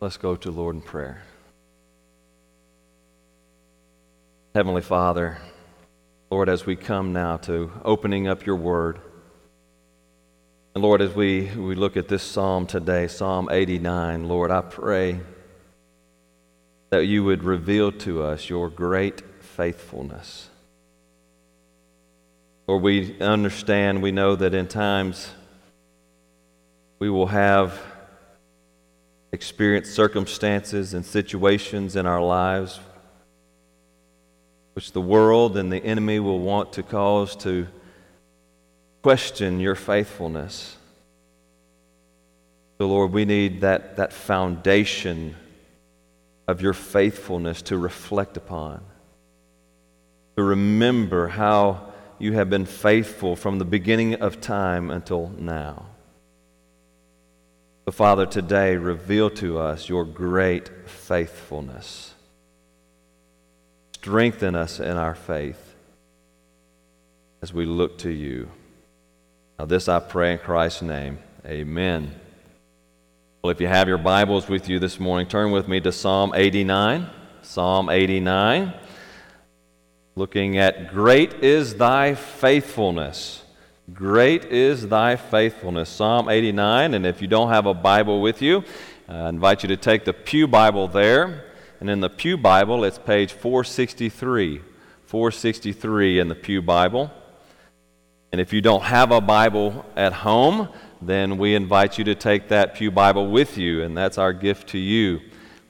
Let's go to Lord in prayer. Heavenly Father, Lord, as we come now to opening up your word, and Lord, as we, we look at this psalm today, Psalm 89, Lord, I pray that you would reveal to us your great faithfulness. Lord, we understand, we know that in times we will have experienced circumstances and situations in our lives which the world and the enemy will want to cause to question your faithfulness. So, Lord, we need that, that foundation of your faithfulness to reflect upon, to remember how you have been faithful from the beginning of time until now. So, Father, today reveal to us your great faithfulness. Strengthen us in our faith as we look to you. Now, this I pray in Christ's name. Amen. Well, if you have your Bibles with you this morning, turn with me to Psalm 89. Psalm 89. Looking at Great is thy faithfulness. Great is thy faithfulness. Psalm 89. And if you don't have a Bible with you, I invite you to take the Pew Bible there. And in the Pew Bible, it's page 463. 463 in the Pew Bible. And if you don't have a Bible at home, then we invite you to take that Pew Bible with you, and that's our gift to you.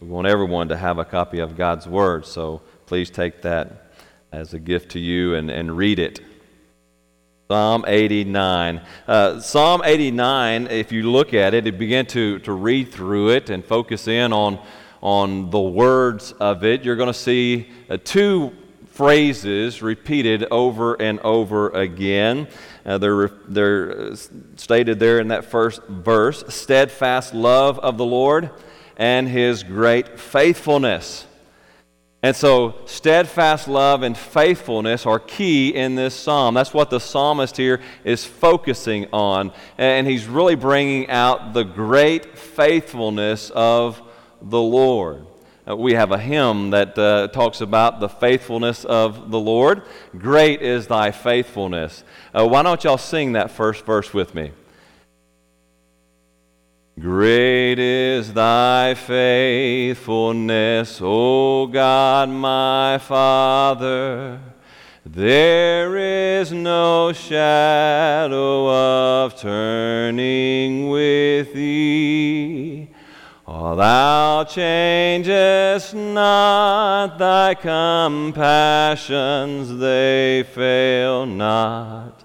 We want everyone to have a copy of God's Word, so please take that as a gift to you and, and read it. Psalm 89. Uh, Psalm 89, if you look at it, begin to, to read through it and focus in on, on the words of it, you're going to see uh, two phrases repeated over and over again. Uh, they're, they're stated there in that first verse steadfast love of the Lord and his great faithfulness. And so, steadfast love and faithfulness are key in this psalm. That's what the psalmist here is focusing on. And he's really bringing out the great faithfulness of the Lord. Uh, we have a hymn that uh, talks about the faithfulness of the Lord. Great is thy faithfulness. Uh, why don't y'all sing that first verse with me? Great is thy faithfulness, O God my Father. There is no shadow of turning with thee. Oh, thou changest not thy compassions, they fail not.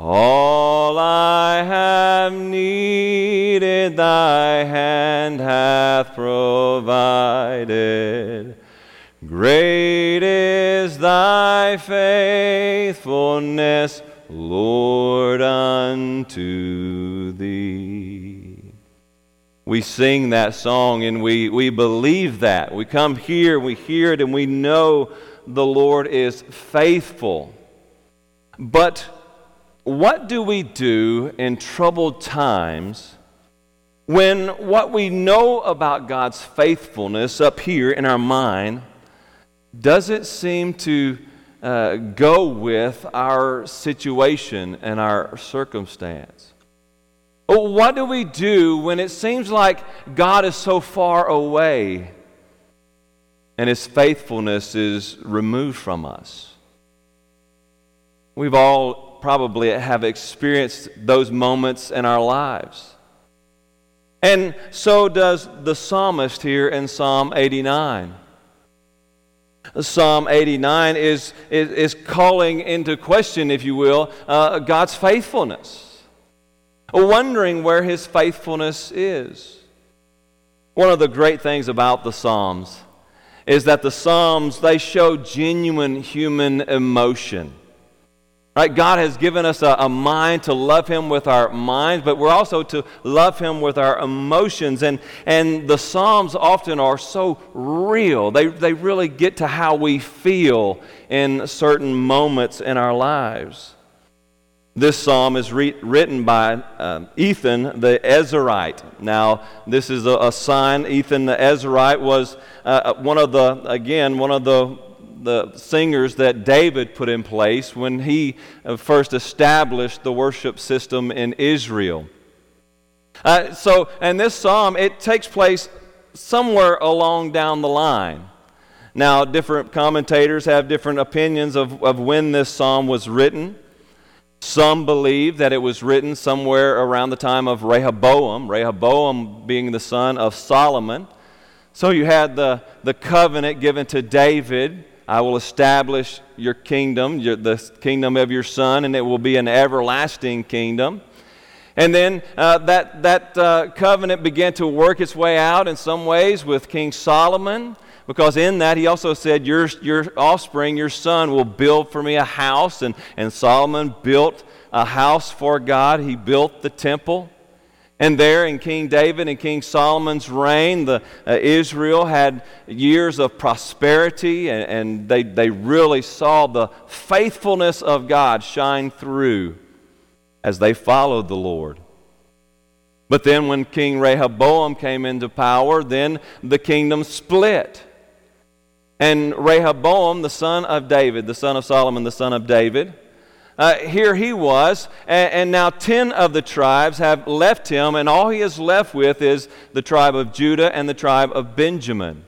All I have needed, thy hand hath provided. Great is thy faithfulness, Lord, unto thee. We sing that song and we, we believe that. We come here, we hear it, and we know the Lord is faithful. But what do we do in troubled times when what we know about God's faithfulness up here in our mind doesn't seem to uh, go with our situation and our circumstance? what do we do when it seems like God is so far away and his faithfulness is removed from us? We've all probably have experienced those moments in our lives. And so does the psalmist here in Psalm 89. Psalm 89 is, is, is calling into question, if you will, uh, God's faithfulness, wondering where his faithfulness is. One of the great things about the Psalms is that the Psalms, they show genuine human emotion. Right? God has given us a, a, mind to love Him with our minds, but we're also to love Him with our emotions. And, and the Psalms often are so real. They, they really get to how we feel in certain moments in our lives. This psalm is re- written by uh, Ethan the Ezrahite. Now, this is a, a sign. Ethan the Ezrahite was uh, one of the, again, one of the the singers that David put in place when he uh, first established the worship system in Israel. Uh, so, and this psalm, it takes place somewhere along down the line. Now, different commentators have different opinions of, of when this psalm was written. Some believe that it was written somewhere around the time of Rehoboam, Rehoboam being the son of Solomon. So you had the, the covenant given to David I will establish your kingdom, your, the kingdom of your son, and it will be an everlasting kingdom. And then uh, that, that uh, covenant began to work its way out in some ways with King Solomon, because in that he also said, Your, your offspring, your son, will build for me a house. And, and Solomon built a house for God, he built the temple. And there in King David and King Solomon's reign, the, uh, Israel had years of prosperity, and, and they, they really saw the faithfulness of God shine through as they followed the Lord. But then when King Rehoboam came into power, then the kingdom split. And Rehoboam, the son of David, the son of Solomon, the son of David, uh, here he was, and, and, now 10 of the tribes have left him, and all he is left with is the tribe of Judah and the tribe of Benjamin.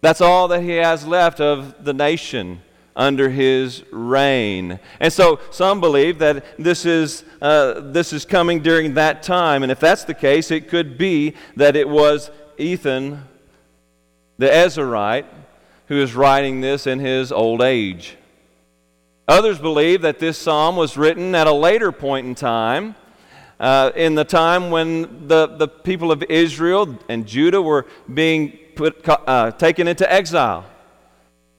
That's all that he has left of the nation under his reign. And so some believe that this is, uh, this is coming during that time, and if that's the case, it could be that it was Ethan, the Ezrahite, who is writing this in his old age. Others believe that this psalm was written at a later point in time, uh, in the time when the, the people of Israel and Judah were being put, uh, taken into exile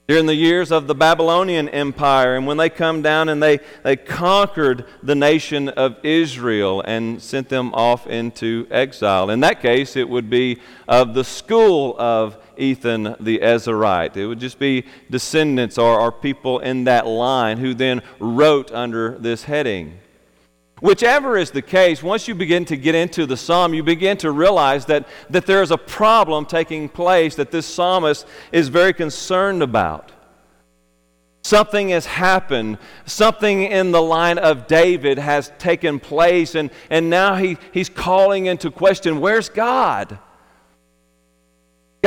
during the years of the Babylonian Empire, and when they come down and they, they conquered the nation of Israel and sent them off into exile. In that case, it would be of the school of Ethan the Ezrahite. It would just be descendants or, or people in that line who then wrote under this heading. Whichever is the case, once you begin to get into the psalm, you begin to realize that, that there is a problem taking place that this psalmist is very concerned about. Something has happened. Something in the line of David has taken place, and, and now he, he's calling into question where's God?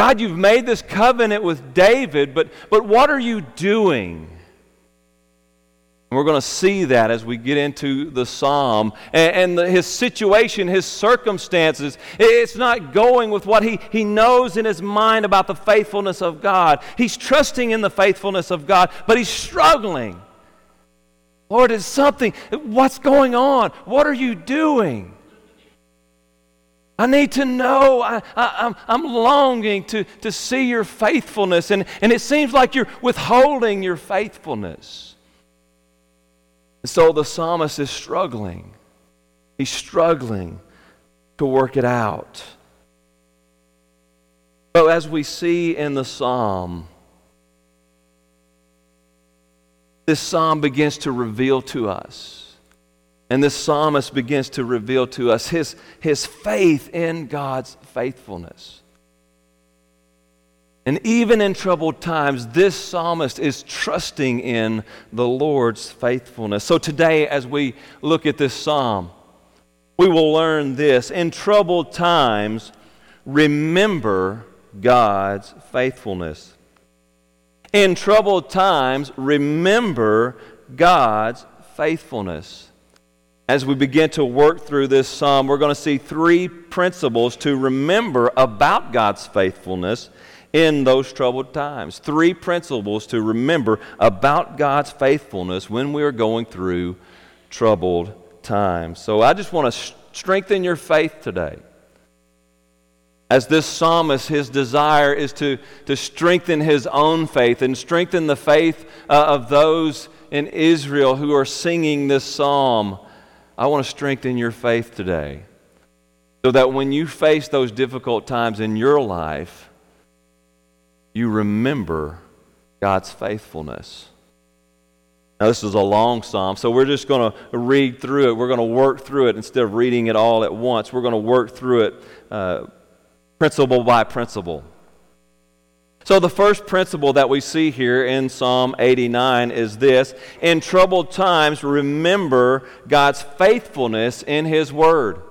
God, you've made this covenant with David, but, but what are you doing? And we're going to see that as we get into the psalm. And, and the, his situation, his circumstances, it's not going with what he, he knows in his mind about the faithfulness of God. He's trusting in the faithfulness of God, but he's struggling. Lord, is something, what's going on? What are you doing? I need to know. I, am I'm, I'm longing to, to see your faithfulness, and, and it seems like you're withholding your faithfulness. And So the psalmist is struggling. He's struggling to work it out. But as we see in the psalm, this psalm begins to reveal to us, and this psalmist begins to reveal to us his, his faith in God's faithfulness. And even in troubled times, this psalmist is trusting in the Lord's faithfulness. So today, as we look at this psalm, we will learn this. In troubled times, remember God's faithfulness. In troubled times, remember God's faithfulness. As we begin to work through this psalm, we're going to see three principles to remember about God's faithfulness in those troubled times. Three principles to remember about God's faithfulness when we are going through troubled times. So I just want to strengthen your faith today. as this psalmist, his desire is to, to strengthen his own faith and strengthen the faith uh, of those in Israel who are singing this psalm. I want to strengthen your faith today so that when you face those difficult times in your life, you remember God's faithfulness. Now, this is a long psalm, so we're just going to read through it. We're going to work through it instead of reading it all at once. We're going to work through it. Uh, principle by principle. So, the first principle that we see here in Psalm 89 is this In troubled times, remember God's faithfulness in His Word.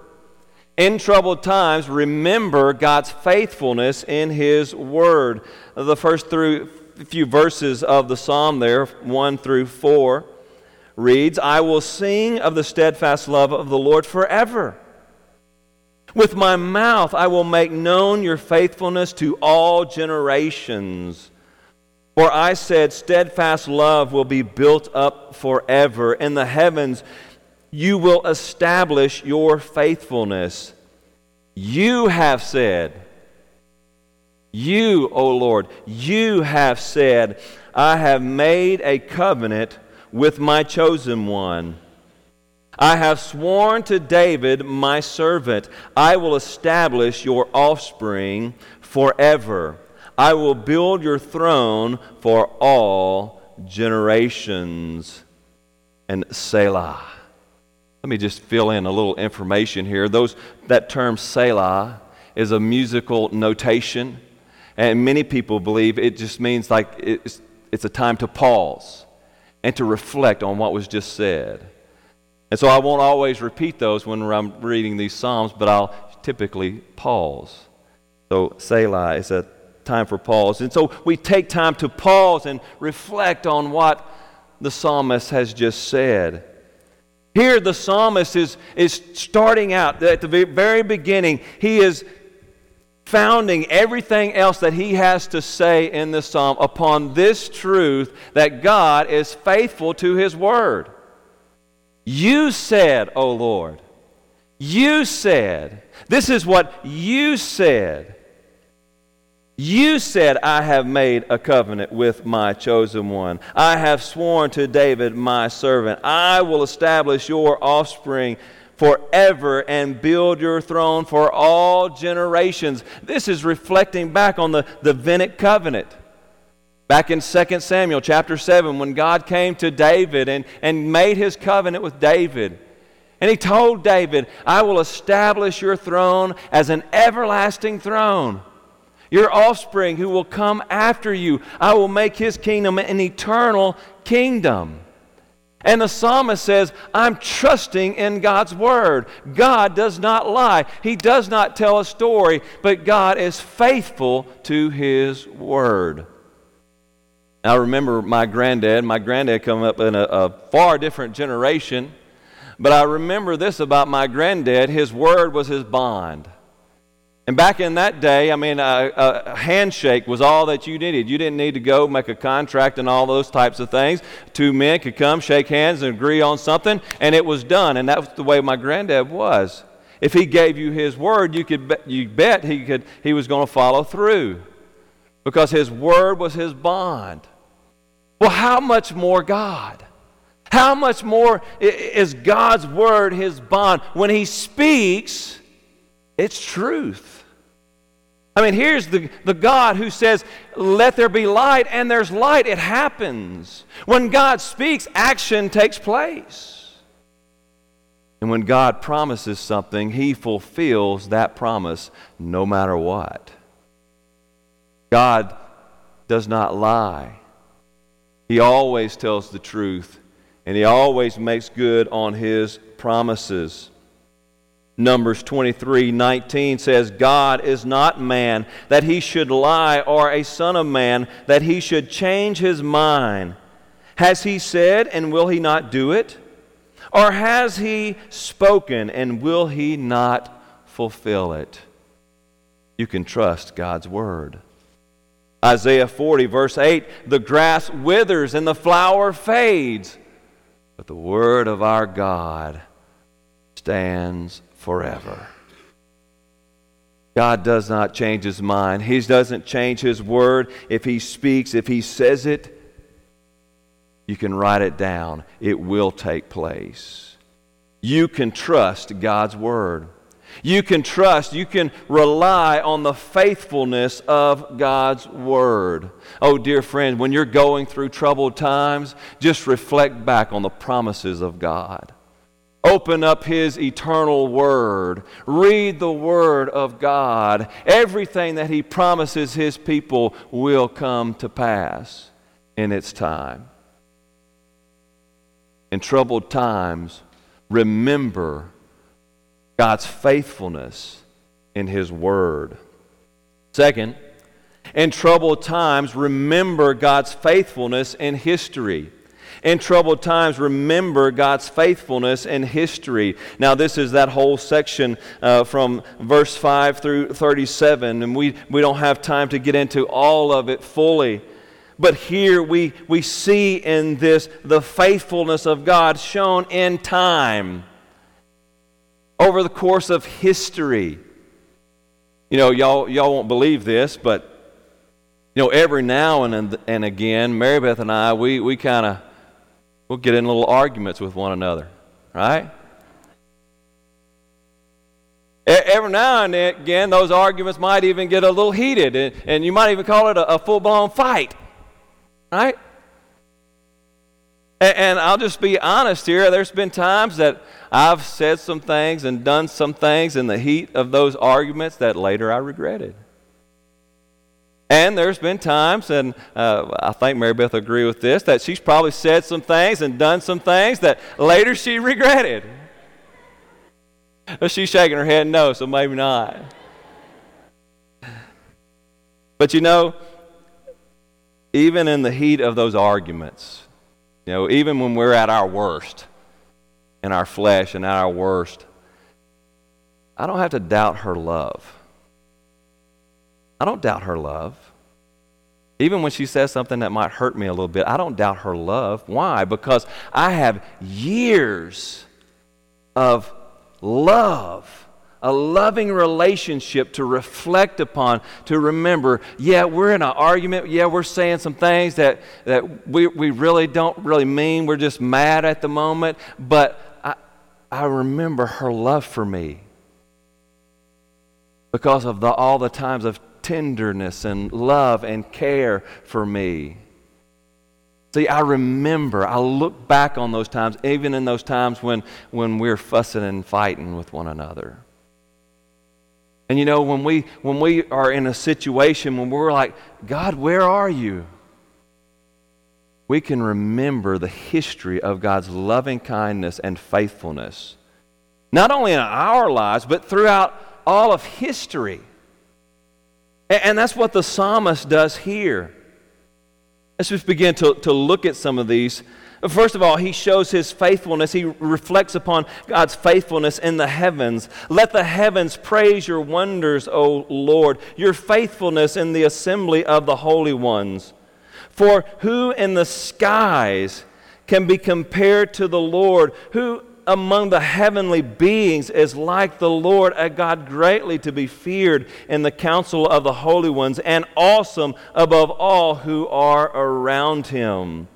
In troubled times, remember God's faithfulness in His Word. The first through few verses of the psalm there, 1 through 4, reads I will sing of the steadfast love of the Lord forever. With my mouth I will make known your faithfulness to all generations. For I said, Steadfast love will be built up forever. In the heavens, you will establish your faithfulness. You have said, You, O Lord, you have said, I have made a covenant with my chosen one. I have sworn to David, my servant, I will establish your offspring forever. I will build your throne for all generations. And Selah. Let me just fill in a little information here. Those, that term Selah is a musical notation, and many people believe it just means like it's, it's a time to pause and to reflect on what was just said. And so I won't always repeat those when I'm reading these Psalms, but I'll typically pause. So Selah is a time for pause. And so we take time to pause and reflect on what the psalmist has just said. Here, the psalmist is, is starting out at the very beginning. He is founding everything else that he has to say in the psalm upon this truth that God is faithful to his word. You said, O Lord, you said, this is what you said. You said, I have made a covenant with my chosen one. I have sworn to David, my servant, I will establish your offspring forever and build your throne for all generations. This is reflecting back on the Davidic covenant. Back in 2 Samuel chapter 7, when God came to David and, and made his covenant with David, and he told David, I will establish your throne as an everlasting throne. Your offspring who will come after you, I will make his kingdom an eternal kingdom. And the psalmist says, I'm trusting in God's word. God does not lie, He does not tell a story, but God is faithful to His word. I remember my granddad. My granddad come up in a, a far different generation. But I remember this about my granddad his word was his bond. And back in that day, I mean, a, a, handshake was all that you needed. You didn't need to go make a contract and all those types of things. Two men could come, shake hands, and agree on something, and it was done. And that was the way my granddad was. If he gave you his word, you could bet, you bet he, could, he was going to follow through because his word was his bond. Well, how much more God? How much more is God's word his bond? When he speaks, it's truth. I mean, here's the, the God who says, Let there be light, and there's light. It happens. When God speaks, action takes place. And when God promises something, He fulfills that promise no matter what. God does not lie. He always tells the truth, and he always makes good on his promises. Numbers 23 19 says, God is not man that he should lie, or a son of man that he should change his mind. Has he said, and will he not do it? Or has he spoken, and will he not fulfill it? You can trust God's word. Isaiah 40, verse 8 the grass withers and the flower fades, but the word of our God stands forever. God does not change his mind. He doesn't change his word. If he speaks, if he says it, you can write it down. It will take place. You can trust God's word. You can trust, you can rely on the faithfulness of God's Word. Oh, dear friend, when you're going through troubled times, just reflect back on the promises of God. Open up His eternal Word. Read the Word of God. Everything that He promises His people will come to pass in its time. In troubled times, remember God's faithfulness in His Word. Second, in troubled times, remember God's faithfulness in history. In troubled times, remember God's faithfulness in history. Now, this is that whole section uh, from verse 5 through 37, and we, we don't have time to get into all of it fully. But here we, we see in this the faithfulness of God shown in time over the course of history. You know, y'all, y'all won't believe this, but, you know, every now and, and again, Mary Beth and I, we, we kind of, we'll get in little arguments with one another, right? Every now and again, those arguments might even get a little heated, and, and you might even call it a, a full blown fight, right? And, I'll just be honest here. There's been times that I've said some things and done some things in the heat of those arguments that later I regretted. And there's been times, and uh, I think Mary Beth will agree with this, that she's probably said some things and done some things that later she regretted. But she's shaking her head no, so maybe not. But you know, even in the heat of those arguments, you know, even when we're at our worst, in our flesh and at our worst, I don't have to doubt her love. I don't doubt her love. Even when she says something that might hurt me a little bit, I don't doubt her love. Why? Because I have years of love a loving relationship to reflect upon, to remember, yeah, we're in an argument. Yeah, we're saying some things that, that we, we really don't really mean. We're just mad at the moment. But I, I remember her love for me because of the, all the times of tenderness and love and care for me. See, I remember, I look back on those times, even in those times when, when we're fussing and fighting with one another. And you know, when we, when we are in a situation when we're like, God, where are you? We can remember the history of God's loving kindness and faithfulness, not only in our lives, but throughout all of history. And, and that's what the psalmist does here. Let's just begin to, to look at some of these First of all, he shows his faithfulness. He reflects upon God's faithfulness in the heavens. Let the heavens praise your wonders, O Lord, your faithfulness in the assembly of the holy ones. For who in the skies can be compared to the Lord? Who among the heavenly beings is like the Lord, a God greatly to be feared in the council of the holy ones, and awesome above all who are around him?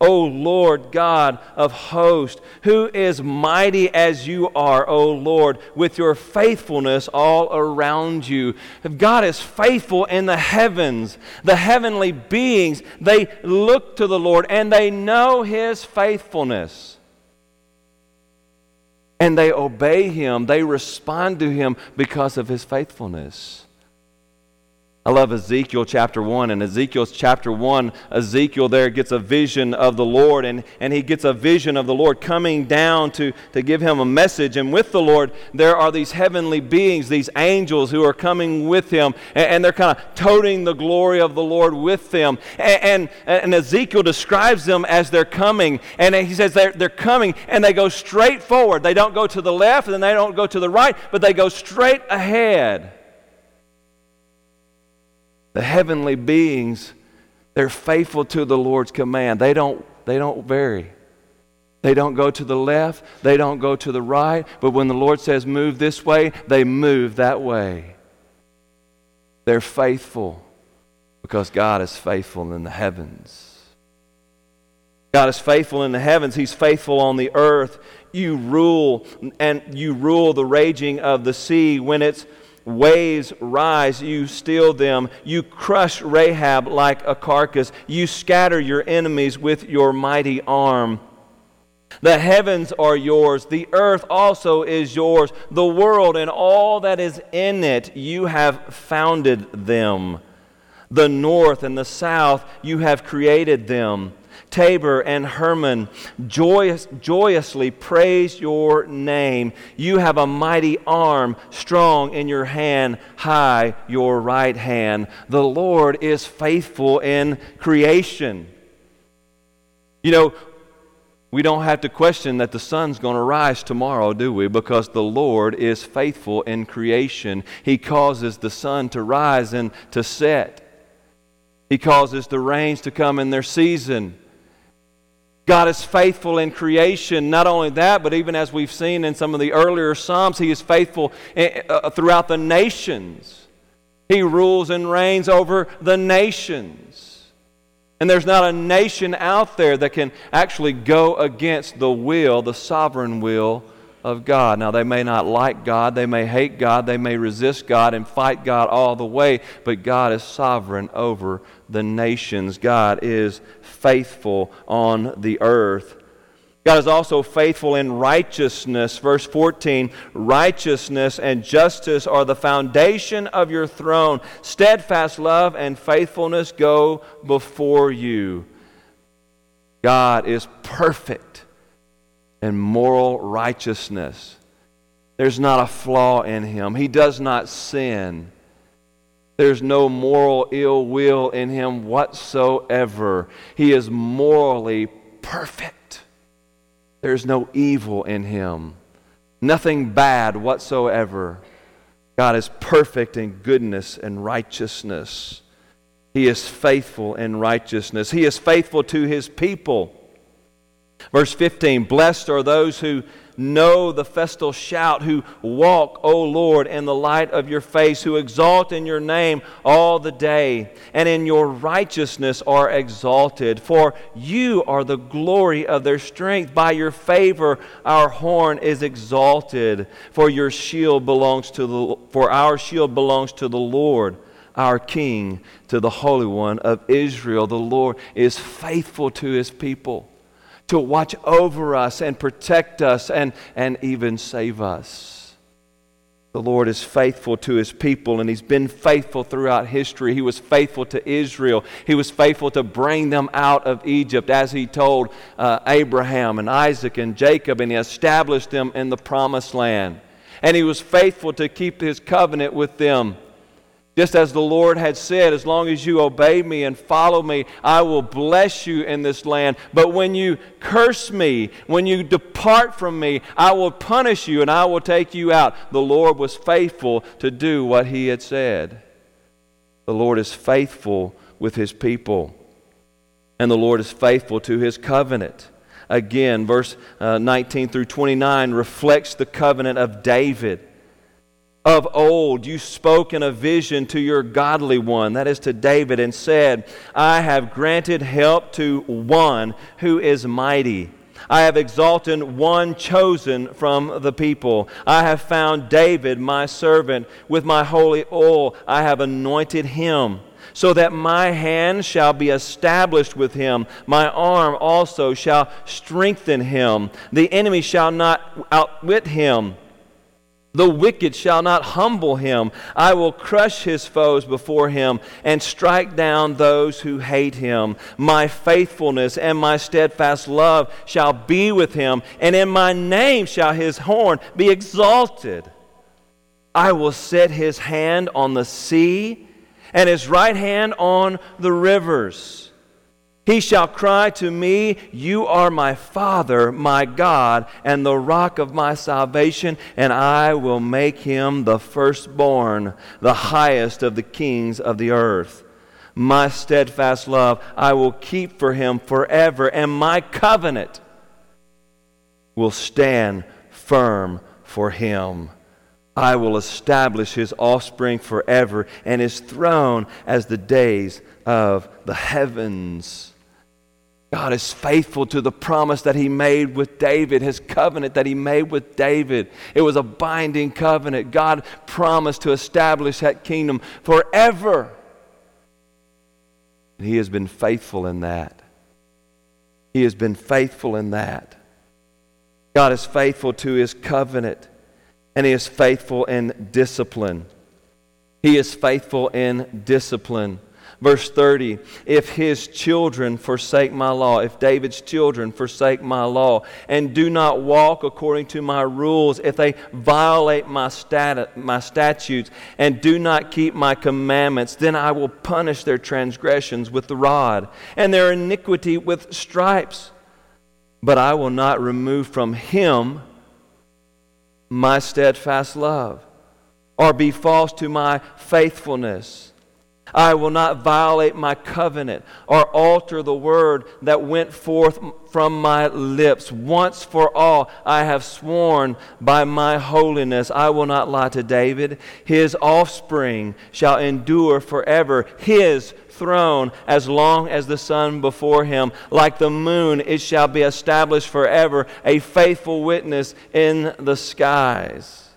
O Lord God of hosts, who is mighty as you are, O Lord, with your faithfulness all around you. God is faithful in the heavens. The heavenly beings, they look to the Lord and they know his faithfulness. And they obey him, they respond to him because of his faithfulness. I love Ezekiel chapter 1. In Ezekiel's chapter 1, Ezekiel there gets a vision of the Lord, and, and he gets a vision of the Lord coming down to, to give him a message. And with the Lord, there are these heavenly beings, these angels who are coming with him, and, and they're kind of toting the glory of the Lord with them. And, and, and Ezekiel describes them as they're coming, and he says they're, they're coming, and they go straight forward. They don't go to the left, and they don't go to the right, but they go straight ahead the heavenly beings, they're faithful to the Lord's command. They don't, they don't vary. They don't go to the left, they don't go to the right, but when the Lord says move this way, they move that way. They're faithful because God is faithful in the heavens. God is faithful in the heavens. He's faithful on the earth. You rule and you rule the raging of the sea when its waves rise, you steal them. You crush Rahab like a carcass. You scatter your enemies with your mighty arm. The heavens are yours. The earth also is yours. The world and all that is in it, you have founded them. The north and the south, you have created them. Tabor and Hermon, joyous, joyously praise your name. You have a mighty arm, strong in your hand, high your right hand. The Lord is faithful in creation. You know, we don't have to question that the sun's going to rise tomorrow, do we? Because the Lord is faithful in creation. He causes the sun to rise and to set, He causes the rains to come in their season. God is faithful in creation. Not only that, but even as we've seen in some of the earlier Psalms, He is faithful eh, uh, throughout the nations. He rules and reigns over the nations. And there's not a nation out there that can actually go against the will, the sovereign will of God. Now, they may not like God, they may hate God, they may resist God and fight God all the way, but God is sovereign over the nations. God is faithful on the earth. God is also faithful in righteousness. Verse 14 Righteousness and justice are the foundation of your throne. Steadfast love and faithfulness go before you. God is perfect in moral righteousness. There's not a flaw in him, he does not sin. There's no moral ill will in him whatsoever. He is morally perfect. There's no evil in him, nothing bad whatsoever. God is perfect in goodness and righteousness. He is faithful in righteousness. He is faithful to his people. Verse 15 Blessed are those who know the festal shout, who walk, O Lord, in the light of your face, who exalt in your name all the day, and in your righteousness are exalted. For you are the glory of their strength. By your favor, our horn is exalted. For your shield belongs to the for our shield belongs to the Lord our King, to the Holy One of Israel. The Lord is faithful to his people to watch over us and protect us and, and even save us. The Lord is faithful to his people, and he's been faithful throughout history. He was faithful to Israel. He was faithful to bring them out of Egypt, as he told uh, Abraham and Isaac and Jacob, and he established them in the promised land. And he was faithful to keep his covenant with them. Just as the Lord had said, as long as you obey me and follow me, I will bless you in this land. But when you curse me, when you depart from me, I will punish you and I will take you out. The Lord was faithful to do what he had said. The Lord is faithful with his people, and the Lord is faithful to his covenant. Again, verse uh, 19 through 29 reflects the covenant of David of old you spoke in a vision to your godly one, that is to David, and said, I have granted help to one who is mighty. I have exalted one chosen from the people. I have found David, my servant, with my holy oil. I have anointed him, so that my hand shall be established with him. My arm also shall strengthen him. The enemy shall not outwit him. The wicked shall not humble him. I will crush his foes before him and strike down those who hate him. My faithfulness and my steadfast love shall be with him, and in my name shall his horn be exalted. I will set his hand on the sea and his right hand on the rivers. He shall cry to me, You are my Father, my God, and the rock of my salvation, and I will make him the firstborn, the highest of the kings of the earth. My steadfast love I will keep for him forever, and my covenant will stand firm for him. I will establish his offspring forever and his throne as the days of the heavens. God is faithful to the promise that he made with David, his covenant that he made with David. It was a binding covenant. God promised to establish that kingdom forever. And he has been faithful in that. He has been faithful in that. God is faithful to his covenant and He is faithful in discipline. He is faithful in discipline. Verse 30 If his children forsake my law, if David's children forsake my law, and do not walk according to my rules, if they violate my, stat- my statutes, and do not keep my commandments, then I will punish their transgressions with the rod, and their iniquity with stripes. But I will not remove from him my steadfast love or be false to my faithfulness. I will not violate my covenant or alter the word that went forth from my lips. Once for all, I have sworn by my holiness, I will not lie to David. His offspring shall endure forever. His throne as long as the sun before him. Like the moon, it shall be established forever, a faithful witness in the skies.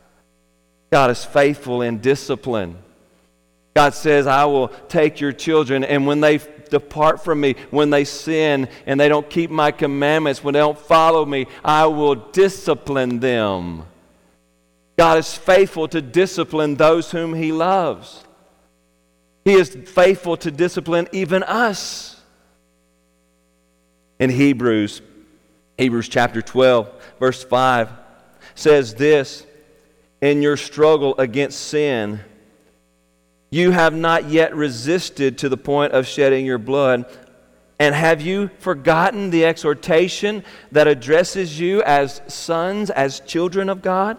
God is faithful in discipline. God says, I will take your children, and when they depart from me, when they sin and they don't keep my commandments, when they don't follow me, I will discipline them. God is faithful to discipline those whom He loves. He is faithful to discipline even us. In Hebrews, Hebrews chapter 12, verse 5 says this In your struggle against sin, you have not yet resisted to the point of shedding your blood. And have you forgotten the exhortation that addresses you as sons, as children of God?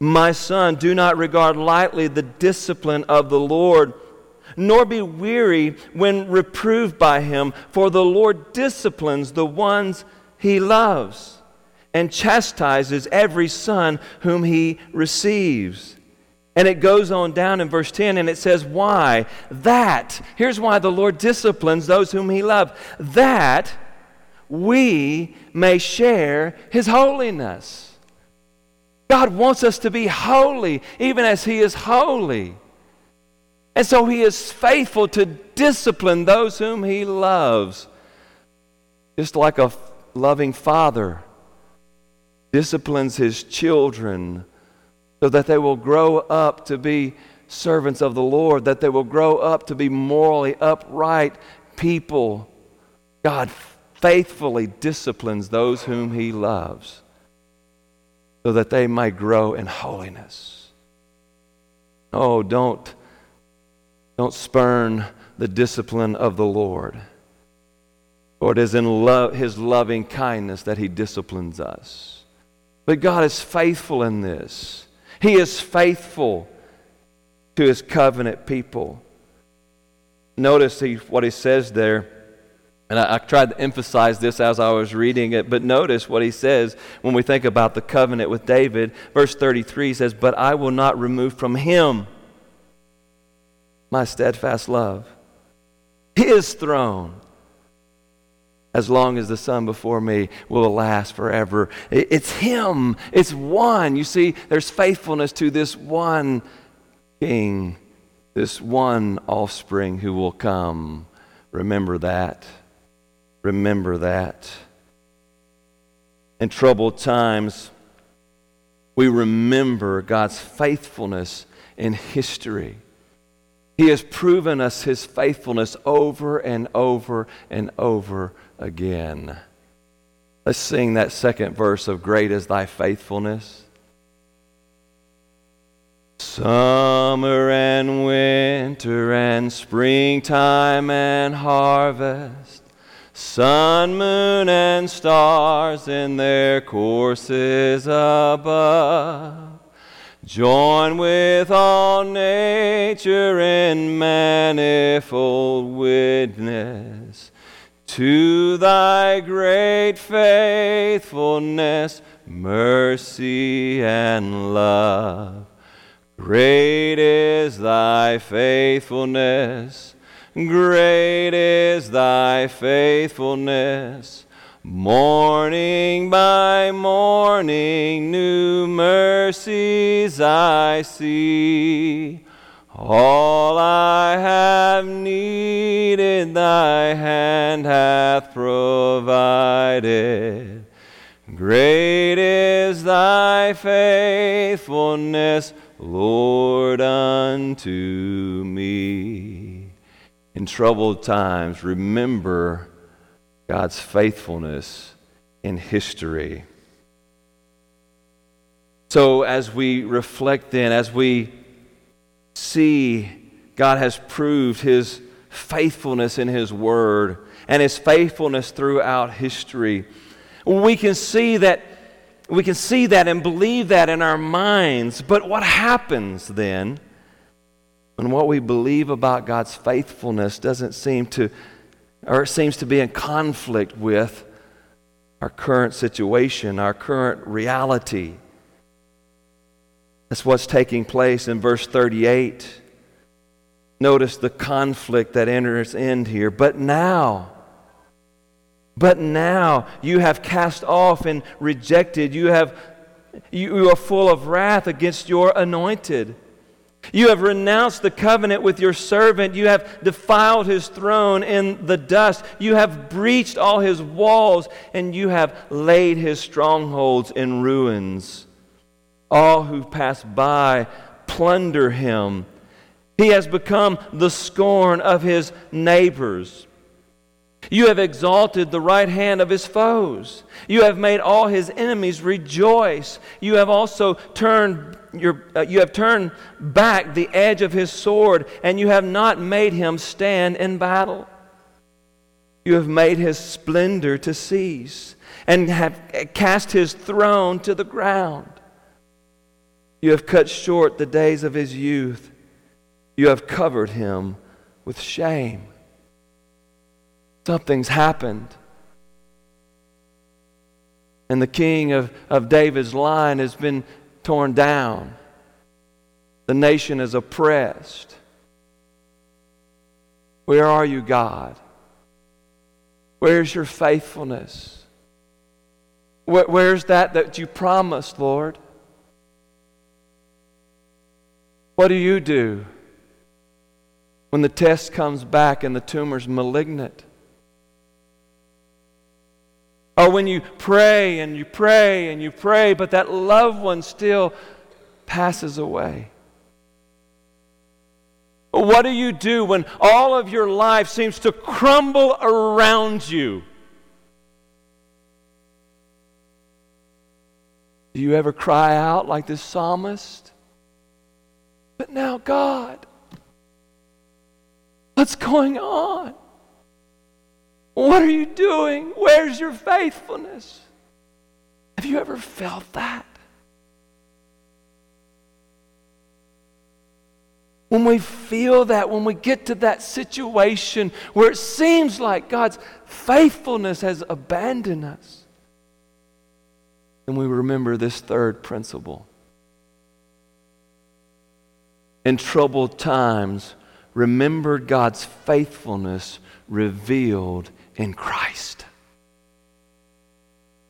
My son, do not regard lightly the discipline of the Lord nor be weary when reproved by him, for the Lord disciplines the ones he loves and chastises every son whom he receives. And it goes on down in verse 10 and it says, Why? That, here's why the Lord disciplines those whom he loves, that we may share his holiness. God wants us to be holy, even as he is holy. And so he is faithful to discipline those whom he loves. Just like a loving father disciplines his children so that they will grow up to be servants of the Lord, that they will grow up to be morally upright people. God faithfully disciplines those whom he loves so that they may grow in holiness. Oh, don't don't spurn the discipline of the Lord. For it is in love, His loving kindness that He disciplines us. But God is faithful in this. He is faithful to His covenant people. Notice he, what He says there. And I, I, tried to emphasize this as I was reading it, but notice what he says when we think about the covenant with David. Verse 33 says, But I will not remove from him my steadfast love. His throne, as long as the sun before me will last forever. It's Him, it's one. You see, there's faithfulness to this one King, this one offspring who will come. Remember that. Remember that. In troubled times, we remember God's faithfulness in history. He has proven us his faithfulness over and over and over again. Let's sing that second verse of Great is Thy Faithfulness. Summer and winter and springtime and harvest, sun, moon, and stars in their courses above Join with all nature in manifold witness to thy great faithfulness, mercy, and love. Great is thy faithfulness, great is thy faithfulness. Morning by morning, new mercies I see. All I have needed, thy hand hath provided. Great is thy faithfulness, Lord, unto me. In troubled times, remember God's faithfulness in history. So, as we reflect then, as we see God has proved his faithfulness in his word and his faithfulness throughout history, we can see that we can see that and believe that in our minds. But what happens then when what we believe about God's faithfulness doesn't seem to or it seems to be in conflict with our current situation, our current reality. That's what's taking place in verse 38. Notice the conflict that enters in here. But now, but now you have cast off and rejected. You have you are full of wrath against your anointed. You have renounced the covenant with your servant. You have defiled his throne in the dust. You have breached all his walls, and you have laid his strongholds in ruins. All who pass by plunder him. He has become the scorn of his neighbors. You have exalted the right hand of his foes. You have made all his enemies rejoice. You have also turned your, uh, you have turned back the edge of his sword, and you have not made him stand in battle. You have made his splendor to cease, and have cast his throne to the ground. You have cut short the days of his youth. You have covered him with shame. Something's happened. And the king of, of David's line has been torn down. The nation is oppressed. Where are you, God? Where's your faithfulness? Where, where's that that you promised, Lord? What do you do when the test comes back and the tumor's malignant? Or when you pray and you pray and you pray, but that loved one still passes away. What do you do when all of your life seems to crumble around you? Do you ever cry out like this psalmist? But now, God, what's going on? What are you doing? Where's your faithfulness? Have you ever felt that? When we feel that, when we get to that situation where it seems like God's faithfulness has abandoned us, then we remember this third principle. In troubled times, remember God's faithfulness revealed in Christ.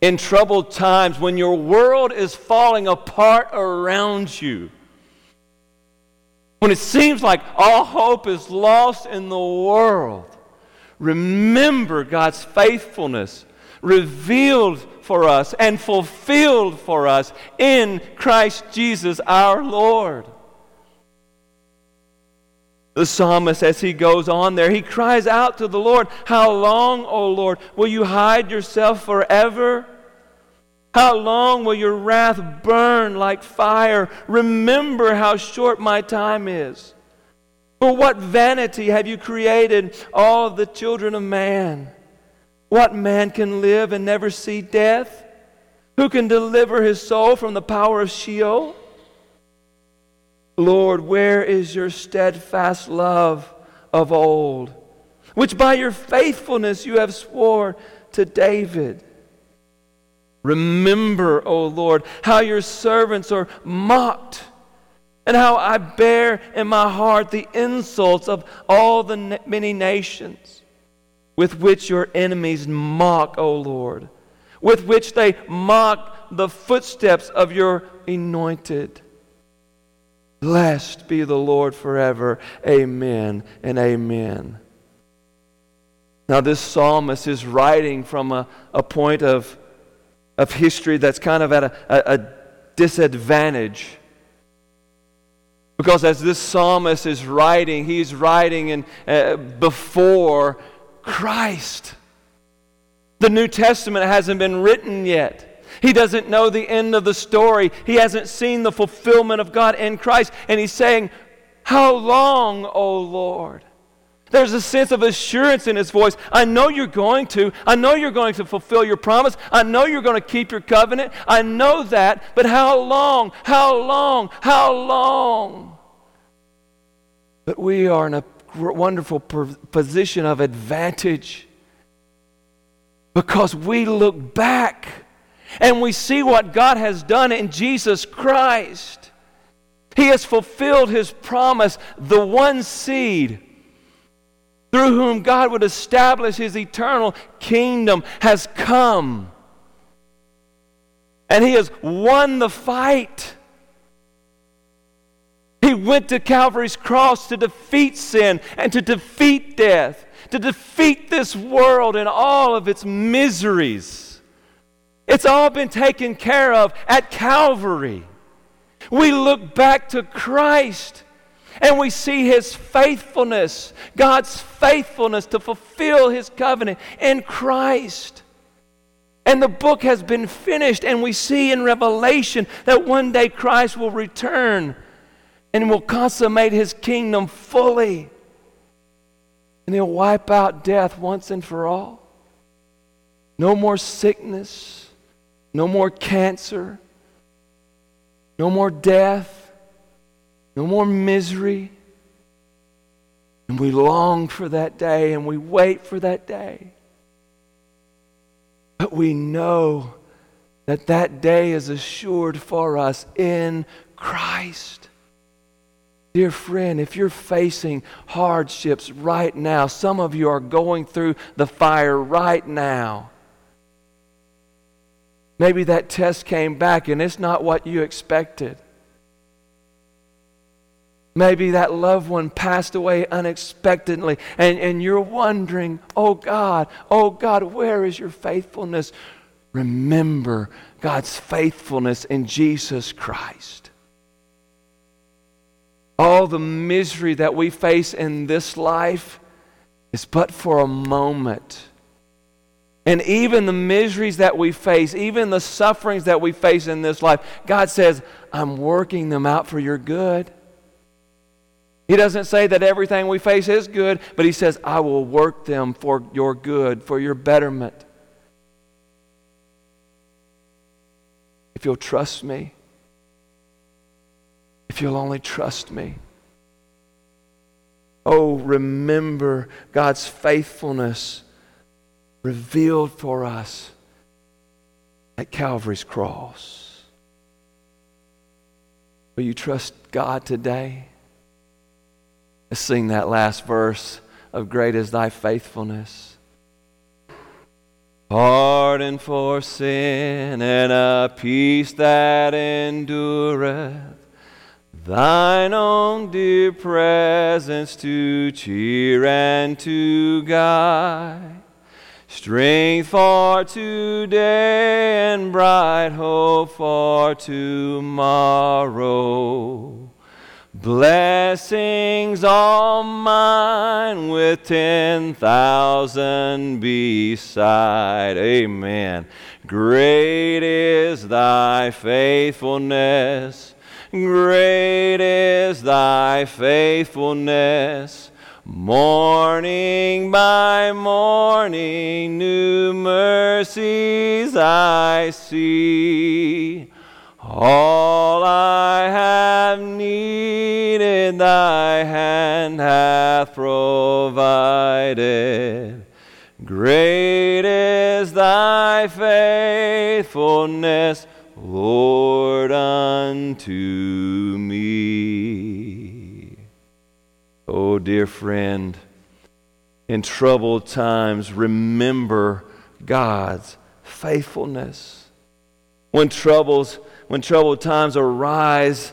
In troubled times, when your world is falling apart around you, when it seems like all hope is lost in the world, remember God's faithfulness revealed for us and fulfilled for us in Christ Jesus our Lord. The psalmist, as he goes on there, he cries out to the Lord, How long, O Lord, will you hide yourself forever? How long will your wrath burn like fire? Remember how short my time is. For what vanity have you created all the children of man? What man can live and never see death? Who can deliver his soul from the power of Sheol? Lord, where is your steadfast love of old? which by your faithfulness you have swore to David. Remember, O Lord, how your servants are mocked, and how I bear in my heart the insults of all the many nations with which your enemies mock, O Lord, with which they mock the footsteps of your anointed. Blessed be the Lord forever. Amen and amen. Now, this psalmist is writing from a, a point of, of history that's kind of at a, a, a disadvantage. Because as this psalmist is writing, he's writing in, uh, before Christ. The New Testament hasn't been written yet. He doesn't know the end of the story. He hasn't seen the fulfillment of God in Christ. And he's saying, How long, O Lord? There's a sense of assurance in his voice. I know you're going to. I know you're going to fulfill your promise. I know you're going to keep your covenant. I know that. But how long? How long? How long? But we are in a wonderful position of advantage because we look back and we see what God has done in Jesus Christ. He has fulfilled his promise, the one seed through whom God would establish his eternal kingdom has come. And he has won the fight. He went to Calvary's cross to defeat sin and to defeat death, to defeat this world and all of its miseries. It's all been taken care of at Calvary. We look back to Christ and we see his faithfulness, God's faithfulness to fulfill his covenant in Christ. And the book has been finished, and we see in Revelation that one day Christ will return and will consummate his kingdom fully. And he'll wipe out death once and for all. No more sickness, no more cancer, no more death, no more misery. And we long for that day and we wait for that day. But we know that that day is assured for us in Christ. Dear friend, if you're facing hardships right now, some of you are going through the fire right now. Maybe that test came back and it's not what you expected. Maybe that loved one passed away unexpectedly, and, and you're wondering, oh God, oh God, where is your faithfulness? Remember God's faithfulness in Jesus Christ. All the misery that we face in this life is but for a moment. And even the miseries that we face, even the sufferings that we face in this life, God says, I'm working them out for your good. He doesn't say that everything we face is good, but He says, I will work them for your good, for your betterment. If you'll trust me, if you'll only trust me. Oh, remember God's faithfulness revealed for us at Calvary's cross. Will you trust God today? Let's sing that last verse of Great is Thy Faithfulness. Pardon for sin and a peace that endureth Thine own dear presence to cheer and to guide, strength for today and bright hope for tomorrow. Blessings all mine with ten thousand beside. Amen. Great is thy faithfulness. Great is thy faithfulness. Morning by morning, new mercies I see. All I have needed, thy hand hath provided. Great is thy faithfulness, Lord, unto me. Oh, dear friend, in troubled times, remember God's faithfulness. When troubles, when troubled times arise,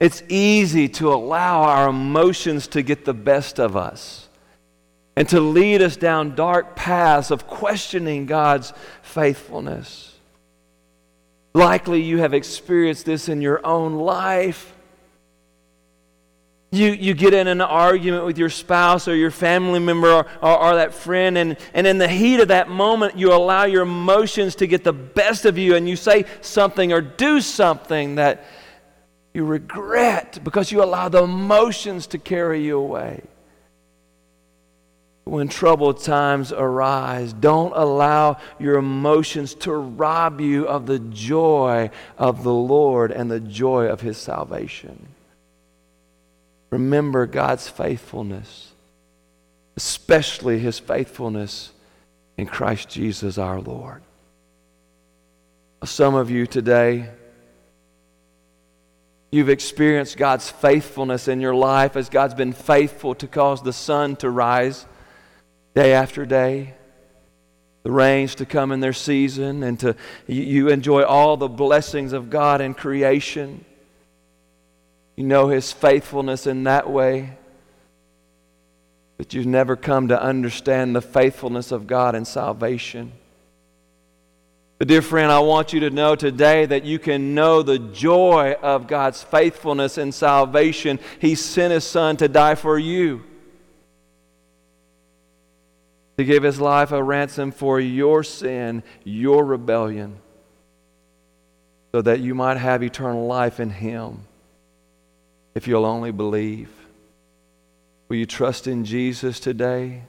it's easy to allow our emotions to get the best of us and to lead us down dark paths of questioning God's faithfulness. Likely you have experienced this in your own life. You, you get in an argument with your spouse or your family member or, or, or, that friend, and, and in the heat of that moment, you allow your emotions to get the best of you, and you say something or do something that you regret because you allow the emotions to carry you away. When troubled times arise, don't allow your emotions to rob you of the joy of the Lord and the joy of His salvation. Remember God's faithfulness, especially his faithfulness in Christ Jesus our Lord. Some of you today, you've experienced God's faithfulness in your life as God's been faithful to cause the sun to rise day after day, the rains to come in their season, and to you enjoy all the blessings of God in creation. You know His faithfulness in that way. But you've never come to understand the faithfulness of God in salvation. But, dear friend, I want you to know today that you can know the joy of God's faithfulness in salvation. He sent His Son to die for you, to give His life a ransom for your sin, your rebellion, so that you might have eternal life in Him if you'll only believe. Will you trust in Jesus today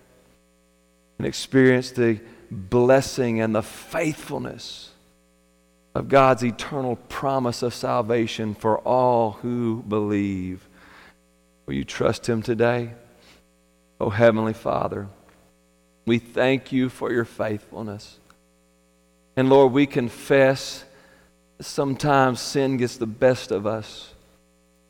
and experience the blessing and the faithfulness of God's eternal promise of salvation for all who believe? Will you trust Him today? Oh, Heavenly Father, we thank you for your faithfulness. And Lord, we confess sometimes sin gets the best of us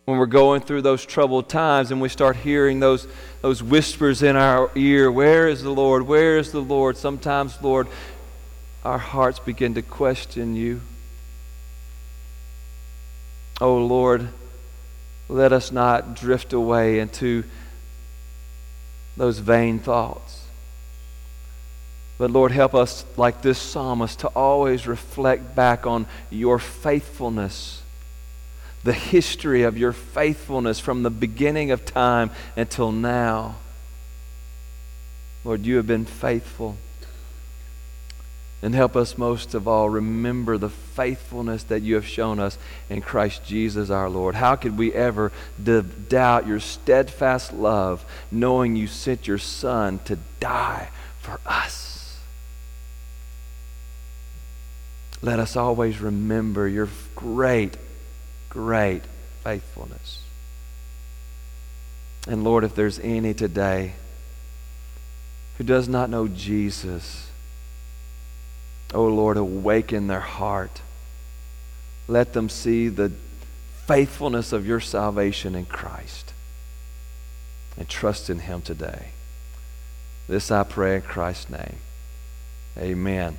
when we're going through those troubled times and we start hearing those, those whispers in our ear Where is the Lord? Where is the Lord? Sometimes, Lord, our hearts begin to question you. Oh, Lord, let us not drift away into those vain thoughts. But Lord, help us, like this psalmist, to always reflect back on your faithfulness the history of your faithfulness from the beginning of time until now. Lord, you have been faithful. And help us most of all remember the faithfulness that you have shown us in Christ Jesus our Lord. How could we ever doubt your steadfast love knowing you sent your Son to die for us? Let us always remember your great great faithfulness. And Lord, if there's any today who does not know Jesus, oh Lord, awaken their heart. Let them see the faithfulness of your salvation in Christ and trust in Him today. This I pray in Christ's name. Amen.